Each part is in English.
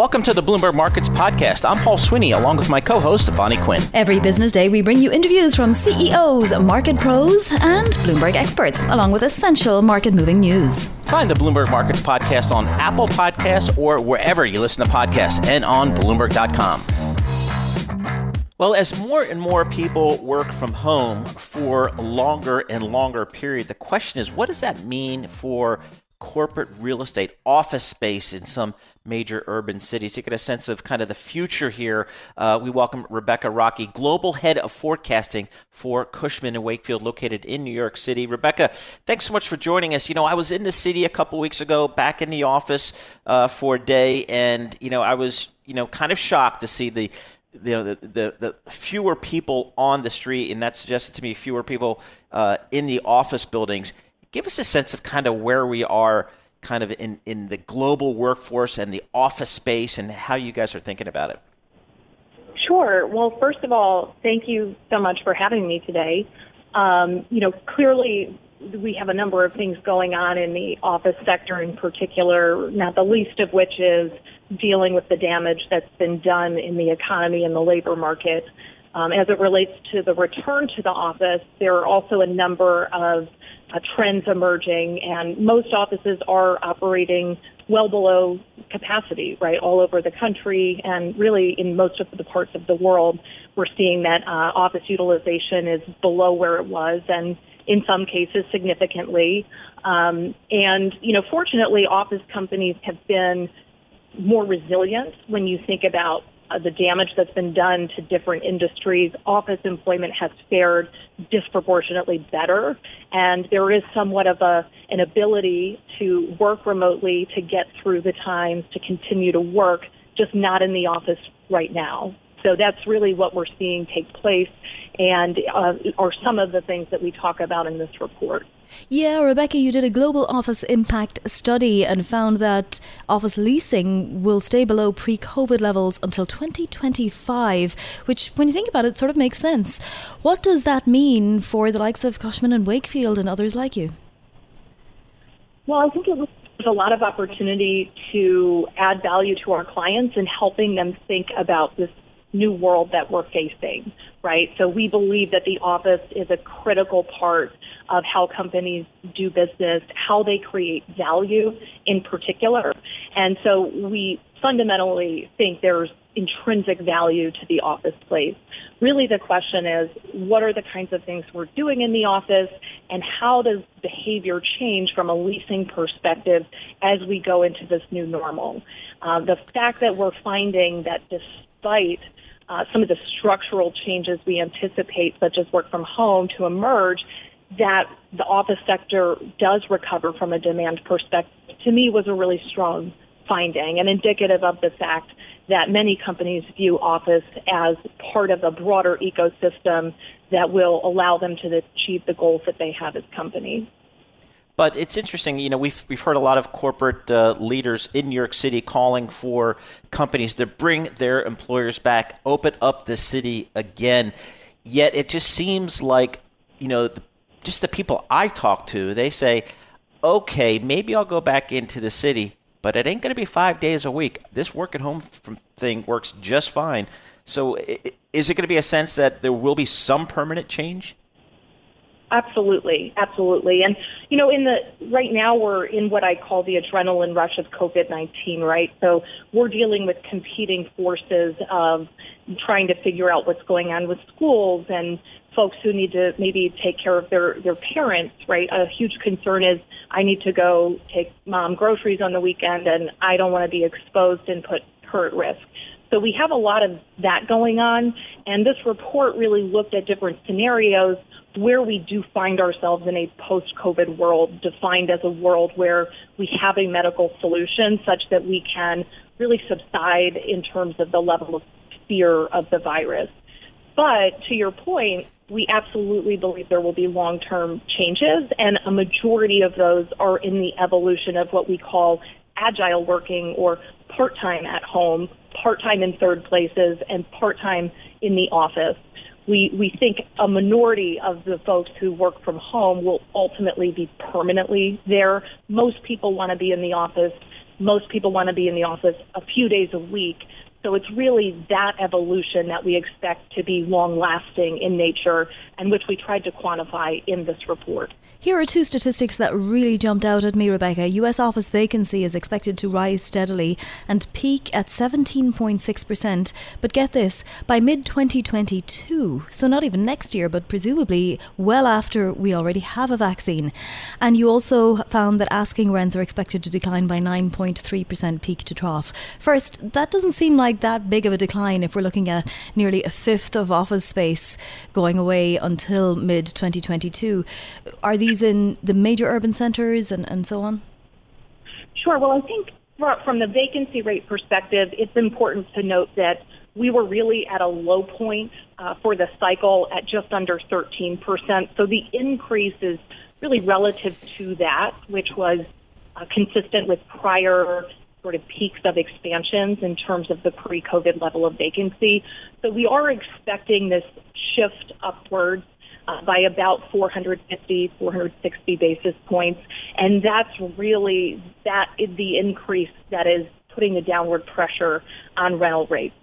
Welcome to the Bloomberg Markets Podcast. I'm Paul Sweeney along with my co host, Vonnie Quinn. Every business day, we bring you interviews from CEOs, market pros, and Bloomberg experts, along with essential market moving news. Find the Bloomberg Markets Podcast on Apple Podcasts or wherever you listen to podcasts and on Bloomberg.com. Well, as more and more people work from home for longer and longer period, the question is what does that mean for corporate real estate, office space in some major urban cities. You get a sense of kind of the future here. Uh, we welcome Rebecca Rockey, Global Head of Forecasting for Cushman and Wakefield, located in New York City. Rebecca, thanks so much for joining us. You know, I was in the city a couple weeks ago, back in the office uh, for a day, and you know, I was you know kind of shocked to see the you know the, the, the, fewer people on the street, and that suggested to me fewer people uh, in the office buildings give us a sense of kind of where we are kind of in, in the global workforce and the office space and how you guys are thinking about it. Sure. Well, first of all, thank you so much for having me today. Um, you know, clearly we have a number of things going on in the office sector in particular, not the least of which is dealing with the damage that's been done in the economy and the labor market. Um, as it relates to the return to the office, there are also a number of uh, trends emerging, and most offices are operating well below capacity, right, all over the country, and really in most of the parts of the world, we're seeing that uh, office utilization is below where it was, and in some cases significantly. Um, and you know, fortunately, office companies have been more resilient when you think about uh, the damage that's been done to different industries, office employment has fared disproportionately better, and there is somewhat of a an ability to work remotely to get through the times to continue to work, just not in the office right now. So that's really what we're seeing take place and uh, are some of the things that we talk about in this report. Yeah, Rebecca, you did a global office impact study and found that office leasing will stay below pre COVID levels until 2025, which, when you think about it, sort of makes sense. What does that mean for the likes of Cushman and Wakefield and others like you? Well, I think it was there's a lot of opportunity to add value to our clients and helping them think about this new world that we're facing, right? So we believe that the office is a critical part of how companies do business, how they create value in particular. And so we fundamentally think there's intrinsic value to the office place. Really the question is, what are the kinds of things we're doing in the office and how does behavior change from a leasing perspective as we go into this new normal? Uh, the fact that we're finding that despite uh, some of the structural changes we anticipate, such as work from home, to emerge, that the office sector does recover from a demand perspective, to me was a really strong finding and indicative of the fact that many companies view office as part of a broader ecosystem that will allow them to achieve the goals that they have as companies. But it's interesting, you know, we've, we've heard a lot of corporate uh, leaders in New York City calling for companies to bring their employers back, open up the city again. Yet it just seems like, you know, just the people I talk to, they say, okay, maybe I'll go back into the city, but it ain't going to be five days a week. This work at home thing works just fine. So is it going to be a sense that there will be some permanent change? Absolutely, absolutely. And you know, in the right now we're in what I call the adrenaline rush of COVID-19, right? So we're dealing with competing forces of trying to figure out what's going on with schools and folks who need to maybe take care of their their parents, right? A huge concern is I need to go take mom groceries on the weekend and I don't want to be exposed and put her at risk. So we have a lot of that going on, and this report really looked at different scenarios where we do find ourselves in a post-COVID world, defined as a world where we have a medical solution such that we can really subside in terms of the level of fear of the virus. But to your point, we absolutely believe there will be long term changes, and a majority of those are in the evolution of what we call agile working or part time at home, part time in third places, and part time in the office. We, we think a minority of the folks who work from home will ultimately be permanently there. Most people want to be in the office. Most people want to be in the office a few days a week. So it's really that evolution that we expect to be long lasting in nature and which we tried to quantify in this report. Here are two statistics that really jumped out at me, Rebecca. US office vacancy is expected to rise steadily and peak at 17.6%. But get this, by mid 2022, so not even next year, but presumably well after we already have a vaccine. And you also found that asking rents are expected to decline by 9.3% peak to trough. First, that doesn't seem like that big of a decline if we're looking at nearly a fifth of office space going away until mid 2022. Are these these in the major urban centres and, and so on? Sure. Well, I think from the vacancy rate perspective, it's important to note that we were really at a low point uh, for the cycle at just under 13%. So the increase is really relative to that, which was uh, consistent with prior sort of peaks of expansions in terms of the pre-COVID level of vacancy. So we are expecting this shift upwards uh, by about 450, 460 basis points. And that's really that is the increase that is putting the downward pressure on rental rates.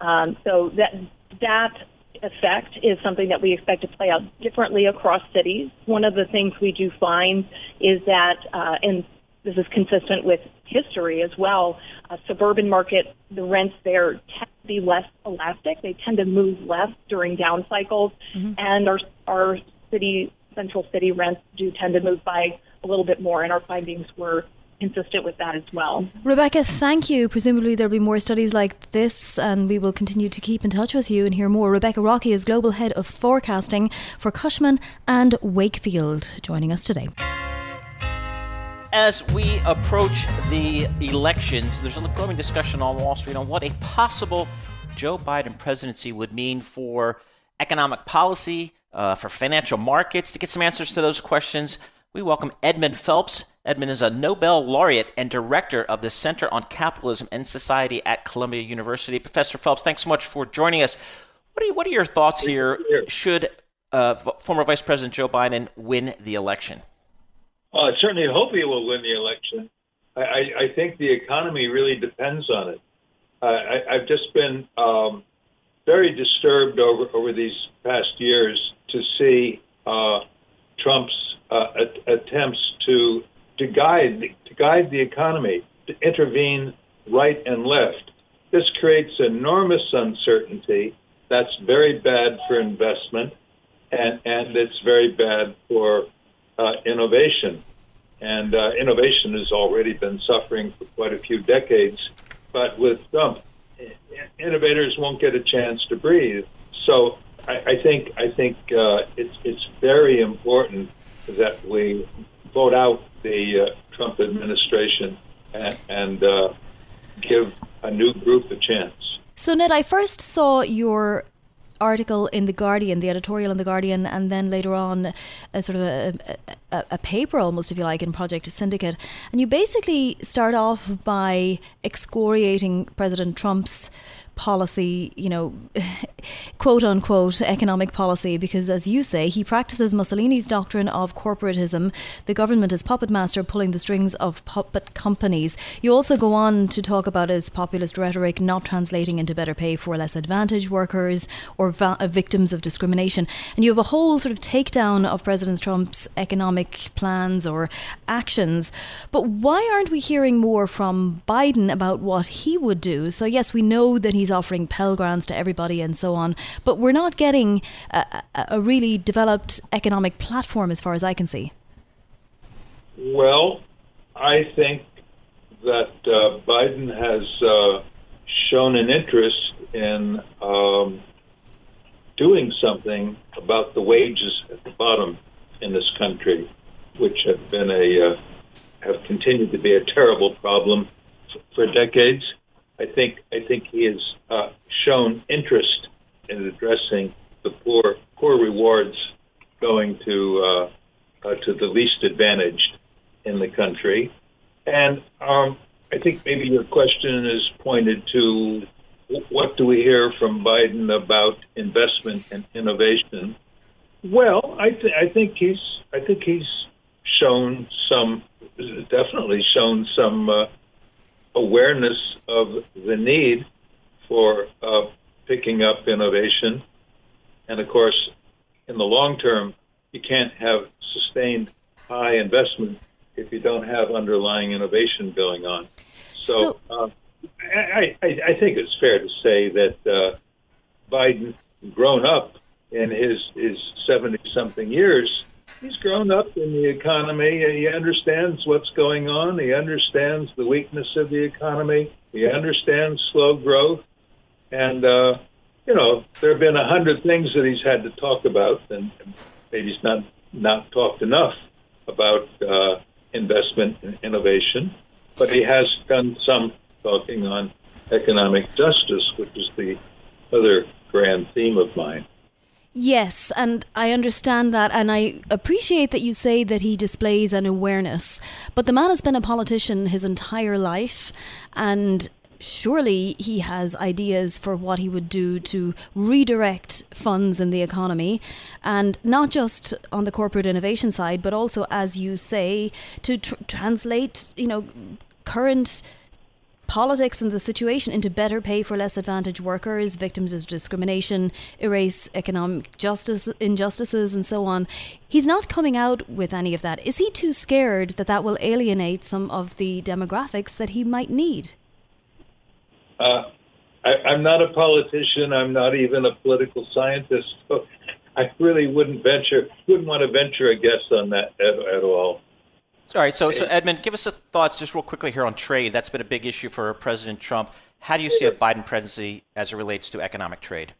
Um, so that that effect is something that we expect to play out differently across cities. One of the things we do find is that, uh, and this is consistent with history as well. A suburban market, the rents there tend to be less elastic. They tend to move less during down cycles, mm-hmm. and our our city central city rents do tend to move by a little bit more. And our findings were consistent with that as well. Rebecca, thank you. Presumably there'll be more studies like this and we will continue to keep in touch with you and hear more. Rebecca Rockey is Global Head of Forecasting for Cushman and Wakefield, joining us today as we approach the elections, there's a growing discussion on Wall Street on what a possible Joe Biden presidency would mean for economic policy, uh, for financial markets. To get some answers to those questions, we welcome Edmund Phelps. Edmund is a Nobel laureate and director of the Center on Capitalism and Society at Columbia University. Professor Phelps, thanks so much for joining us. What are, you, what are your thoughts here? Should uh, former Vice President Joe Biden win the election? Well, I certainly hope he will win the election. I, I, I think the economy really depends on it. I, I've just been um, very disturbed over, over these past years to see uh, Trump's uh, attempts to to guide to guide the economy, to intervene right and left. This creates enormous uncertainty. That's very bad for investment, and and it's very bad for uh, innovation. And uh, innovation has already been suffering for quite a few decades. But with Trump, innovators won't get a chance to breathe. So I, I think I think uh, it's it's very important that we vote out the uh, Trump administration and, and uh, give a new group a chance. So, Ned, I first saw your article in The Guardian, the editorial in The Guardian, and then later on a sort of a, a, a, paper almost, if you like, in Project Syndicate. And you basically start off by excoriating President Trump's policy, you know, quote unquote economic policy, because as you say, he practices Mussolini's doctrine of corporatism. The government is puppet master pulling the strings of puppet companies. You also go on to talk about his populist rhetoric not translating into better pay for less advantaged workers or va- uh, victims of discrimination. And you have a whole sort of takedown of President Trump's economic plans or actions. But why aren't we hearing more from Biden about what he would do? So, yes, we know that he's offering Pell Grants to everybody and so on. But we're not getting a, a really developed economic platform as far as I can see. Well, I think that uh, Biden has uh, shown shown an interest in um, doing something about the wages at the bottom in this country, which have been a uh, have continued to be a terrible problem for decades. I think I think he has uh, shown interest in addressing the poor poor rewards going to uh, uh, to the least advantaged in the country, and um, I think maybe your question is pointed to what do we hear from Biden about investment and innovation? Well, I, th- I think he's I think he's shown some definitely shown some uh, awareness of the need for uh, picking up innovation, and of course, in the long term, you can't have sustained high investment if you don't have underlying innovation going on. So, so uh, I, I, I, think it's fair to say that uh, Biden, grown up in his his seventy something years, he's grown up in the economy. He understands what's going on. He understands the weakness of the economy. He understands slow growth, and uh, you know there have been a hundred things that he's had to talk about, and maybe he's not not talked enough about uh, investment and innovation. But he has done some talking on economic justice, which is the other grand theme of mine. Yes, and I understand that, and I appreciate that you say that he displays an awareness. But the man has been a politician his entire life, and surely he has ideas for what he would do to redirect funds in the economy, and not just on the corporate innovation side, but also, as you say, to tr- translate, you know, current politics and the situation into better pay for less advantaged workers, victims of discrimination, erase economic justice injustices, and so on. He's not coming out with any of that. Is he too scared that that will alienate some of the demographics that he might need? Uh, I, I'm not a politician. I'm not even a political scientist. So I really wouldn't venture, wouldn't want to venture a guess on that at, at all. All right, so so Edmund, give us a thoughts just real quickly here on trade. That's been a big issue for President Trump. How do you see a Biden presidency as it relates to economic trade?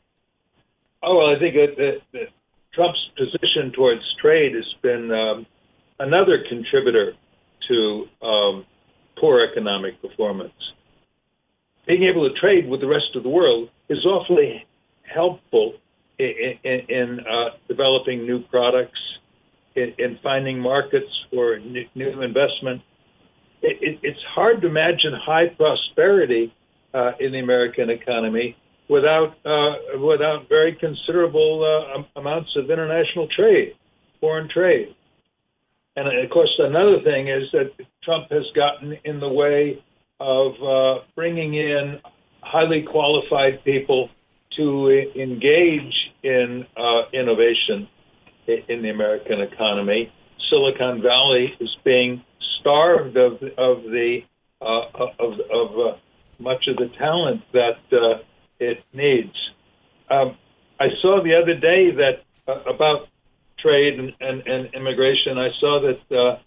Oh well, I think that, that Trump's position towards trade has been um, another contributor to um, poor economic performance. Being able to trade with the rest of the world is awfully helpful in, in, in uh, developing new products in, in finding markets for new, investment. It, it, it's hard to imagine high prosperity uh, in the American economy without uh, without very considerable uh, amounts of international trade, foreign trade. And of course, another thing is that Trump has gotten in the way of uh, bringing in highly qualified people to engage in uh, innovation in the American economy. Silicon Valley is being starved of of the uh, of of uh, much of the talent that uh, it needs. Um, I saw the other day that uh, about trade and, and, and, immigration. I saw that uh,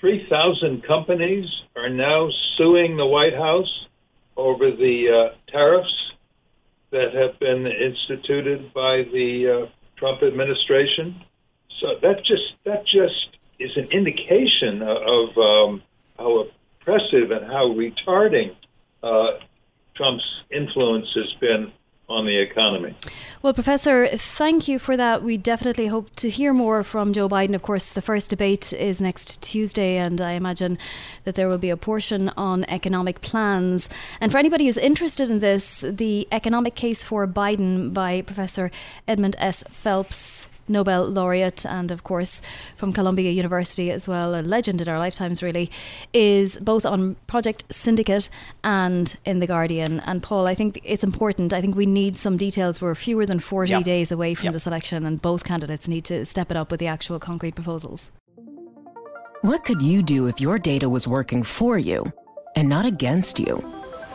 3,000 companies are now suing the White House over the uh, tariffs that have been instituted by the Trump administration. So that just that just is an indication of um, how oppressive and how retarding uh, Trump's influence has been on the economy. Well, Professor, thank you for that. We definitely hope to hear more from Joe Biden. Of course, the first debate is next Tuesday, and I imagine that there will be a portion on economic plans. And for anybody who's interested in this, the economic case for Biden by Professor Edmund S. Phelps Nobel laureate, and of course from Columbia University as well, a legend in our lifetimes, really, is both on Project Syndicate and in The Guardian. And Paul, I think it's important. I think we need some details. We're fewer than 40 yep. days away from yep. the selection, and both candidates need to step it up with the actual concrete proposals. What could you do if your data was working for you and not against you?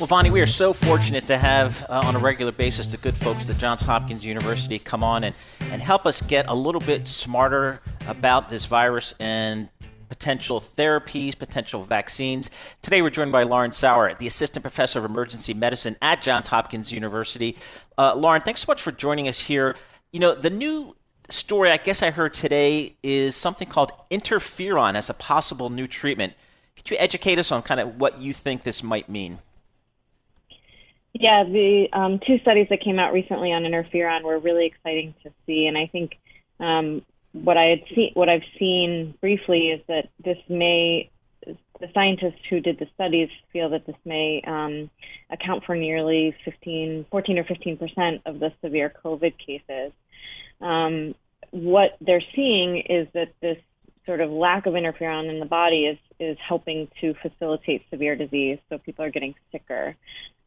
Well, Vonnie, we are so fortunate to have uh, on a regular basis the good folks at Johns Hopkins University come on and, and help us get a little bit smarter about this virus and potential therapies, potential vaccines. Today we're joined by Lauren Sauer, the Assistant Professor of Emergency Medicine at Johns Hopkins University. Uh, Lauren, thanks so much for joining us here. You know, the new story I guess I heard today is something called interferon as a possible new treatment. Could you educate us on kind of what you think this might mean? Yeah, the um, two studies that came out recently on interferon were really exciting to see, and I think um, what I had seen, what I've seen briefly, is that this may the scientists who did the studies feel that this may um, account for nearly 15, 14 or 15 percent of the severe COVID cases. Um, what they're seeing is that this sort of lack of interferon in the body is is helping to facilitate severe disease, so people are getting sicker.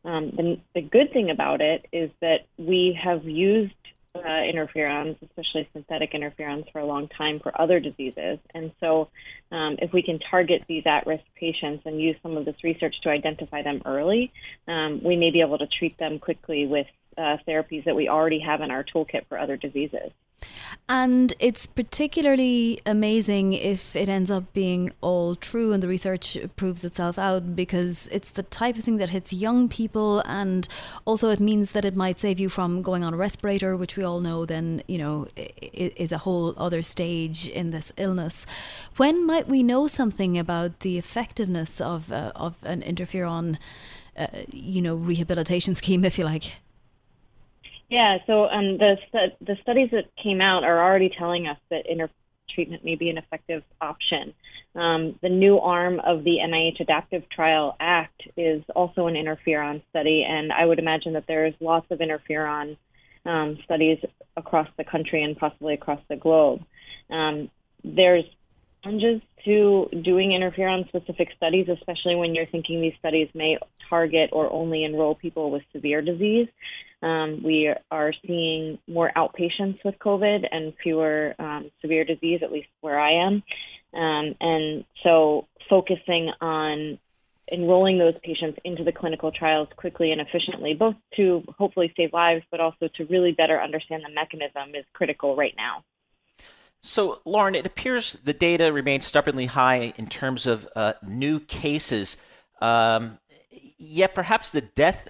Um, the, the good thing about it is that we have used uh, interferons, especially synthetic interferons, for a long time for other diseases. And so, um, if we can target these at risk patients and use some of this research to identify them early, um, we may be able to treat them quickly with uh, therapies that we already have in our toolkit for other diseases. And it's particularly amazing if it ends up being all true and the research proves itself out because it's the type of thing that hits young people and also it means that it might save you from going on a respirator, which we all know then, you know, is a whole other stage in this illness. When might we know something about the effectiveness of, uh, of an interferon, uh, you know, rehabilitation scheme, if you like? Yeah, so um, the the studies that came out are already telling us that inter treatment may be an effective option. Um, the new arm of the NIH Adaptive Trial Act is also an interferon study, and I would imagine that there is lots of interferon um, studies across the country and possibly across the globe. Um, there's challenges to doing interferon specific studies, especially when you're thinking these studies may target or only enroll people with severe disease. Um, we are seeing more outpatients with COVID and fewer um, severe disease, at least where I am. Um, and so focusing on enrolling those patients into the clinical trials quickly and efficiently, both to hopefully save lives, but also to really better understand the mechanism is critical right now. So, Lauren, it appears the data remains stubbornly high in terms of uh, new cases. Um, yet perhaps the death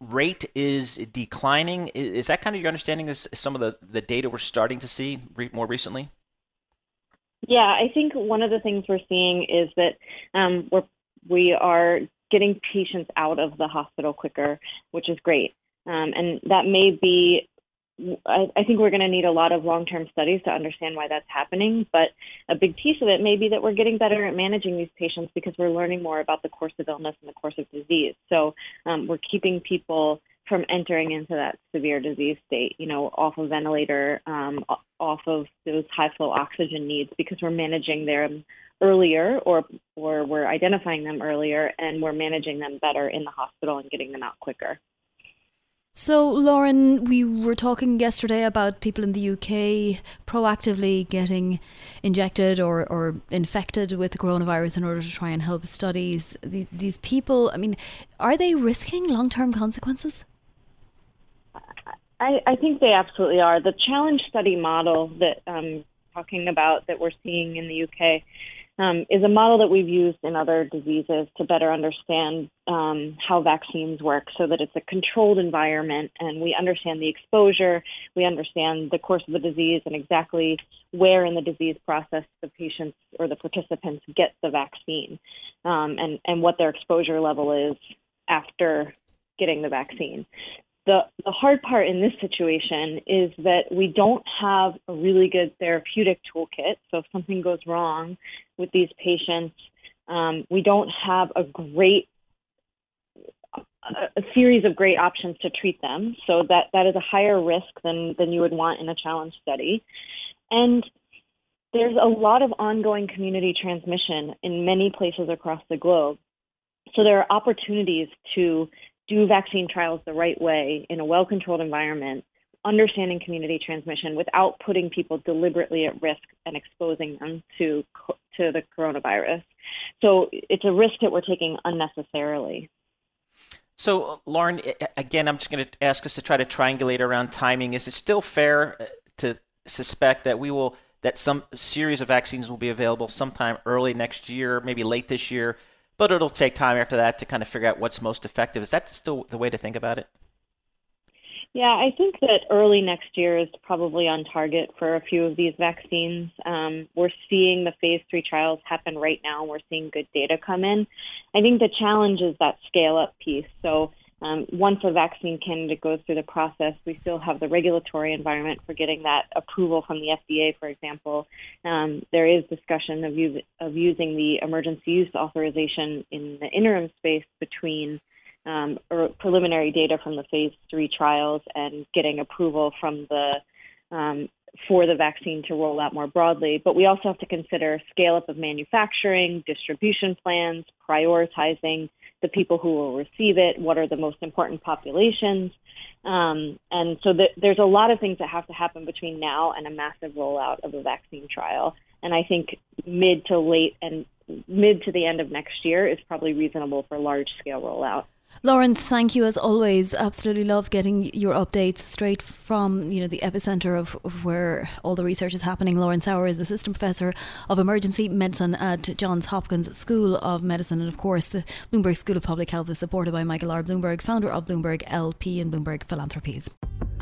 rate is declining. Is that kind of your understanding Is some of the, the data we're starting to see re- more recently? Yeah, I think one of the things we're seeing is that um, we're, we are getting patients out of the hospital quicker, which is great. Um, and that may be I, I think we're going to need a lot of long term studies to understand why that's happening. But a big piece of it may be that we're getting better at managing these patients because we're learning more about the course of illness and the course of disease. So um, we're keeping people from entering into that severe disease state, you know, off of ventilator, um, off of those high flow oxygen needs because we're managing them earlier or or we're identifying them earlier and we're managing them better in the hospital and getting them out quicker. So, Lauren, we were talking yesterday about people in the UK proactively getting injected or, or infected with the coronavirus in order to try and help studies. These, these people, I mean, are they risking long term consequences? I, I, think they absolutely are. The challenge study model that I'm talking about that we're seeing in the UK um, is a model that we've used in other diseases to better understand um, how vaccines work so that it's a controlled environment and we understand the exposure, we understand the course of the disease and exactly where in the disease process the patients or the participants get the vaccine um, and, and what their exposure level is after getting the vaccine the, the hard part in this situation is that we don't have a really good therapeutic toolkit. So if something goes wrong with these patients, um, we don't have a great a series of great options to treat them. So that that is a higher risk than than you would want in a challenge study. And there's a lot of ongoing community transmission in many places across the globe. So there are opportunities to do vaccine trials the right way in a well controlled environment, understanding community transmission without putting people deliberately at risk and exposing them to to the coronavirus. So it's a risk that we're taking unnecessarily. So, Lauren, again, I'm just going to ask us to try to triangulate around timing. Is it still fair uh, to suspect that we will that some series of vaccines will be available sometime early next year, maybe late this year, but it'll take time after that to kind of figure out what's most effective. Is that still the way to think about it? Yeah, I think that early next year is probably on target for a few of these vaccines. Um, we're seeing the phase three trials happen right now. And we're seeing good data come in. I think the challenge is that scale up piece. So um, once a vaccine candidate goes through the process, we still have the regulatory environment for getting that approval from the FDA, for example. Um, there is discussion of, use, of using the emergency use authorization in the interim space between um, preliminary data from the phase three trials and getting approval from the um, for the vaccine to roll out more broadly. But we also have to consider scale up of manufacturing, distribution plans, prioritizing the people who will receive it, what are the most important populations. Um, and so the, there's a lot of things that have to happen between now and a massive rollout of a vaccine trial. And I think mid to late and mid to the end of next year is probably reasonable for large scale rollout. Lauren, thank you as always. Absolutely love getting your updates straight from you know the epicenter of, of, where all the research is happening. Lauren Sauer is assistant professor of emergency medicine at Johns Hopkins School of Medicine, and of course the Bloomberg School of Public Health is supported by Michael R. Bloomberg, founder of Bloomberg LP and Bloomberg Philanthropies.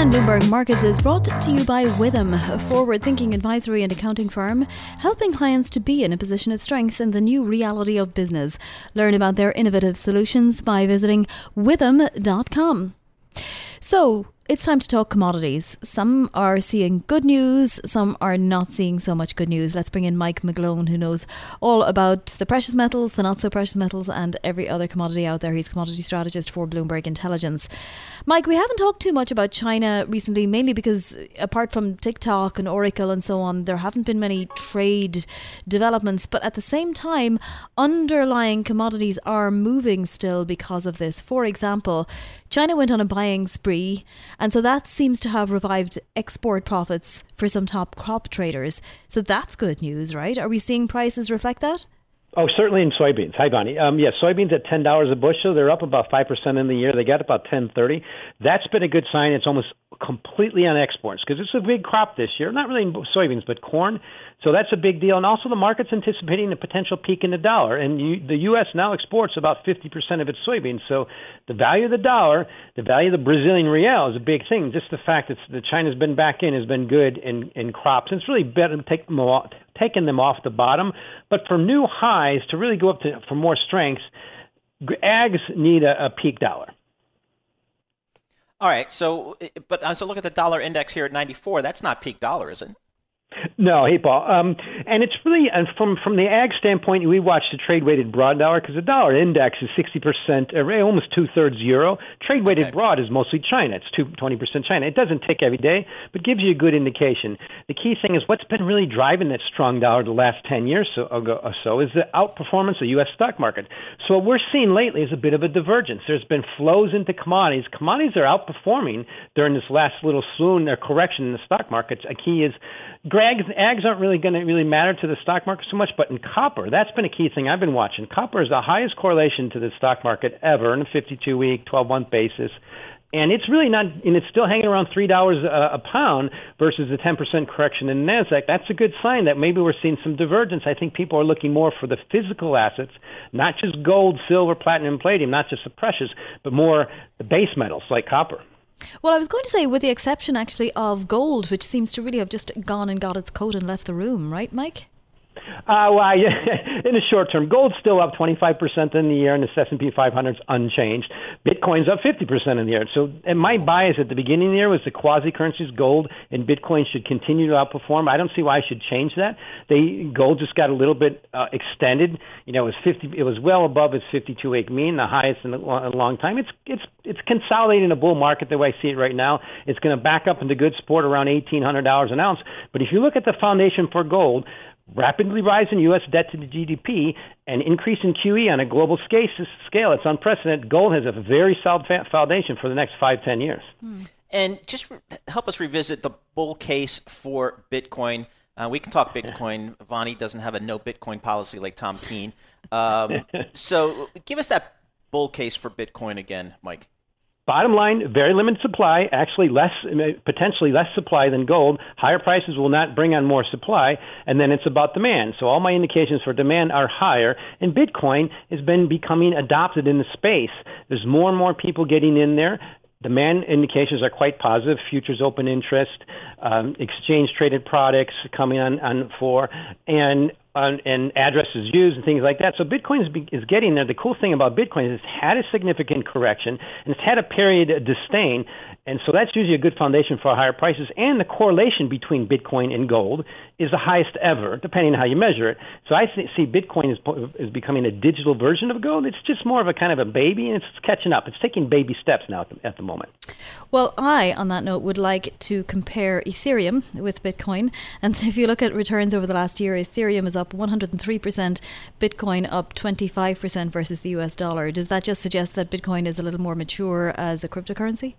And Bloomberg Markets is brought to you by Withum, a forward thinking advisory and accounting firm, helping clients to be in a position of strength in the new reality of business. Learn about their innovative solutions by visiting withum.com. So, it's time to talk commodities. Some are seeing good news, some are not seeing so much good news. Let's bring in Mike McGlone, who knows all about the precious metals, the not so precious metals, and every other commodity out there. He's commodity strategist for Bloomberg Intelligence. Mike, we haven't talked too much about China recently, mainly because apart from TikTok and Oracle and so on, there haven't been many trade developments. But at the same time, underlying commodities are moving still because of this. For example, China went on a buying spree, and so that seems to have revived export profits for some top crop traders. So that's good news, right? Are we seeing prices reflect that? Oh, certainly in soybeans. Hi, Vonnie. Um, yeah, soybeans at ten dollars a bushel. They're up about five percent in the year. They got about ten thirty. That's been a good sign. It's almost completely on exports because it's a big crop this year. Not really soybeans, but corn. So that's a big deal. And also, the market's anticipating a potential peak in the dollar. And you, the U.S. now exports about 50% of its soybeans. So the value of the dollar, the value of the Brazilian real is a big thing. Just the fact that, China's been back in has been good in, in crops. And it's really better to take taken them off the bottom. But for new highs to really go up to for more strength, ags need a, a peak dollar. All right. So, but uh, as I look at the dollar index here at 94, that's not peak dollar, is it? No, hey Paul, um, and it's really and from from the ag standpoint, we watch the trade weighted broad dollar because the dollar index is sixty percent, uh, almost two thirds euro. Trade weighted okay. broad is mostly China. It's 20 percent China. It doesn't tick every day, but gives you a good indication. The key thing is what's been really driving that strong dollar the last ten years so, or so is the outperformance of the U.S. stock market. So what we're seeing lately is a bit of a divergence. There's been flows into commodities. Commodities are outperforming during this last little swoon or correction in the stock markets. A key is Ags, ags aren't really going to really matter to the stock market so much, but in copper, that's been a key thing I've been watching. Copper is the highest correlation to the stock market ever on a 52 week, 12 month basis. And it's really not, and it's still hanging around three dollars a, pound versus the 10% correction in Nasdaq. That's a good sign that maybe we're seeing some divergence. I think people are looking more for the physical assets, not just gold, silver, platinum, palladium, not just the precious, but more the base metals like copper. Well, I was going to say, with the exception actually of gold, which seems to really have just gone and got its coat and left the room, right, Mike? Uh, well, in the short term, gold's still up 25% in the year, and the S&P 500's unchanged. Bitcoin's up 50% in the year. So, and my bias at the beginning of the year was the quasi currencies, gold and Bitcoin, should continue to outperform. I don't see why I should change that. They gold just got a little bit uh, extended. You know, it was 50. It was well above its 52-week mean, the highest in a long time. It's it's it's consolidating a bull market the way I see it right now. It's going to back up into good support around $1,800 an ounce. But if you look at the foundation for gold rapidly rising U.S. debt to the GDP, and increase in QE on a global scale. It's unprecedented. Gold has a very solid foundation for the next five, ten years. Hmm. And just help us revisit the bull case for Bitcoin. Uh, we can talk Bitcoin. Vonnie doesn't have a no Bitcoin policy like Tom Keene. Um, so give us that bull case for Bitcoin again, Mike. Bottom line, very limited supply, actually less, potentially less supply than gold. Higher prices will not bring on more supply, and then it's about demand. So all my indications for demand are higher, and Bitcoin has been becoming adopted in the space. There's more and more people getting in there. Demand indications are quite positive. Futures open interest, um, exchange traded products coming on, on for, and on, and addresses used and things like that. So Bitcoin is, is getting there. The cool thing about Bitcoin is it's had a significant correction and it's had a period of disdain. And so that's usually a good foundation for higher prices. And the correlation between Bitcoin and gold is the highest ever, depending on how you measure it. So I see Bitcoin is, is becoming a digital version of gold. It's just more of a kind of a baby, and it's catching up. It's taking baby steps now at the, at the moment. Well, I, on that note, would like to compare Ethereum with Bitcoin. And so if you look at returns over the last year, Ethereum is up 103%, Bitcoin up 25% versus the US dollar. Does that just suggest that Bitcoin is a little more mature as a cryptocurrency?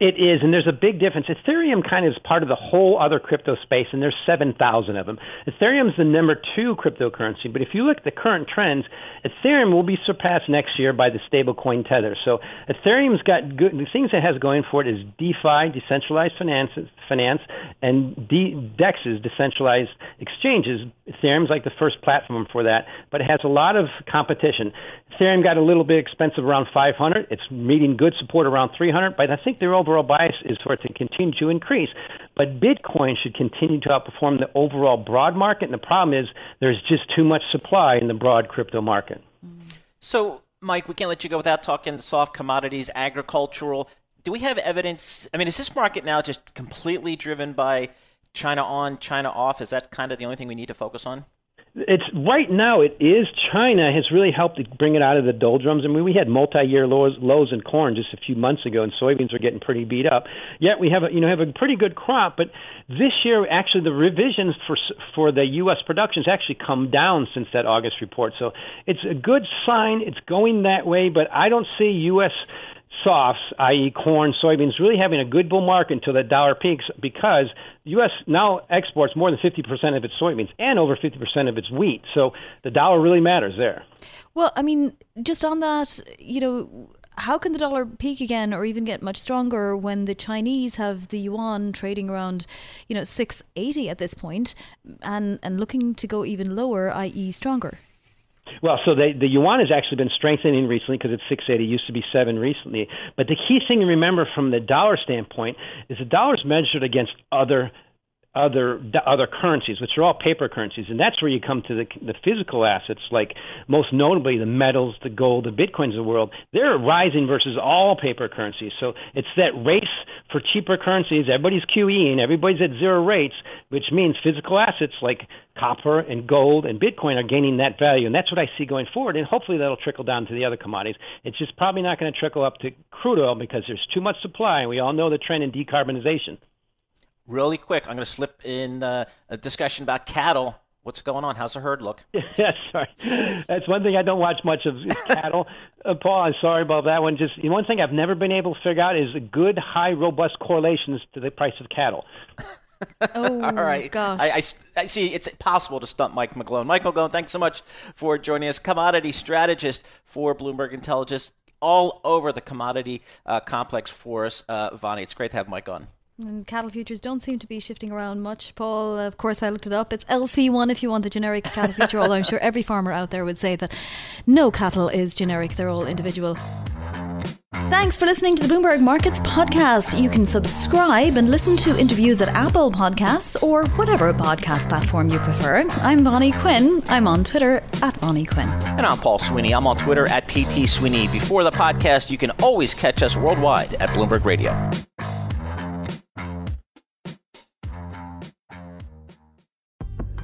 It is, and there's a big difference. Ethereum kind of is part of the whole other crypto space, and there's 7,000 of them. Ethereum is the number two cryptocurrency, but if you look at the current trends, Ethereum will be surpassed next year by the stablecoin Tether. So Ethereum's got good. The things it has going for it is DeFi, decentralized finance, finance, and D, DEXs, decentralized exchanges. Ethereum's like the first platform for that, but it has a lot of competition. Ethereum got a little bit expensive around 500. It's meeting good support around 300, but I think their overall bias is for it to continue to increase. But Bitcoin should continue to outperform the overall broad market, and the problem is there's just too much supply in the broad crypto market. So, Mike, we can't let you go without talking soft commodities, agricultural. Do we have evidence? I mean, is this market now just completely driven by China on, China off? Is that kind of the only thing we need to focus on? it's right now it is China has really helped bring it out of the doldrums. I mean, we had multi-year lows, lows in corn just a few months ago, and soybeans are getting pretty beat up. Yet we have a you know have a pretty good crop, but this year actually the revisions for for the U.S. production has actually come down since that August report. So it's a good sign. It's going that way, but I don't see U.S softs, i.e., corn, soybeans, really having a good bull market until the dollar peaks because the U.S. now exports more than 50% of its soybeans and over 50% of its wheat. So the dollar really matters there. Well, I mean, just on that, you know, how can the dollar peak again or even get much stronger when the Chinese have the yuan trading around, you know, 680 at this point and, and looking to go even lower, i.e., stronger? Well, so they, the yuan has actually been strengthening recently because it's 680. It used to be 7 recently. But the key thing to remember from the dollar standpoint is the dollar is measured against other other other currencies, which are all paper currencies, and that's where you come to the, the physical assets, like most notably the metals, the gold, the bitcoins of the world. They're rising versus all paper currencies. So it's that race for cheaper currencies. Everybody's QEing, everybody's at zero rates, which means physical assets like copper and gold and Bitcoin are gaining that value, and that's what I see going forward. And hopefully that'll trickle down to the other commodities. It's just probably not going to trickle up to crude oil because there's too much supply, and we all know the trend in decarbonization really quick, I'm going to slip in uh, a discussion about cattle. What's going on? How's the herd look? yeah, sorry. That's one thing I don't watch much of is cattle. uh, Paul, I'm sorry about that one. Just you know, one thing I've never been able to figure out is a good, high, robust correlations to the price of cattle. oh, All right. gosh. I, I, I, see it's possible to stump Mike McGlone. Mike McGlone, thanks so much for joining us. Commodity strategist for Bloomberg Intelligence, all over the commodity uh, complex for us. Uh, Vonnie, it's great to have Mike on. And cattle futures don't seem to be shifting around much, Paul. Of course, I looked it up. It's LC1 if you want the generic cattle future, although I'm sure every farmer out there would say that no cattle is generic, they're all individual. Thanks for listening to the Bloomberg Markets podcast. You can subscribe and listen to interviews at Apple Podcasts or whatever podcast platform you prefer. I'm Vonnie Quinn. I'm on Twitter at Vonnie Quinn. And I'm Paul Sweeney. I'm on Twitter at PT Sweeney. Before the podcast, you can always catch us worldwide at Bloomberg Radio.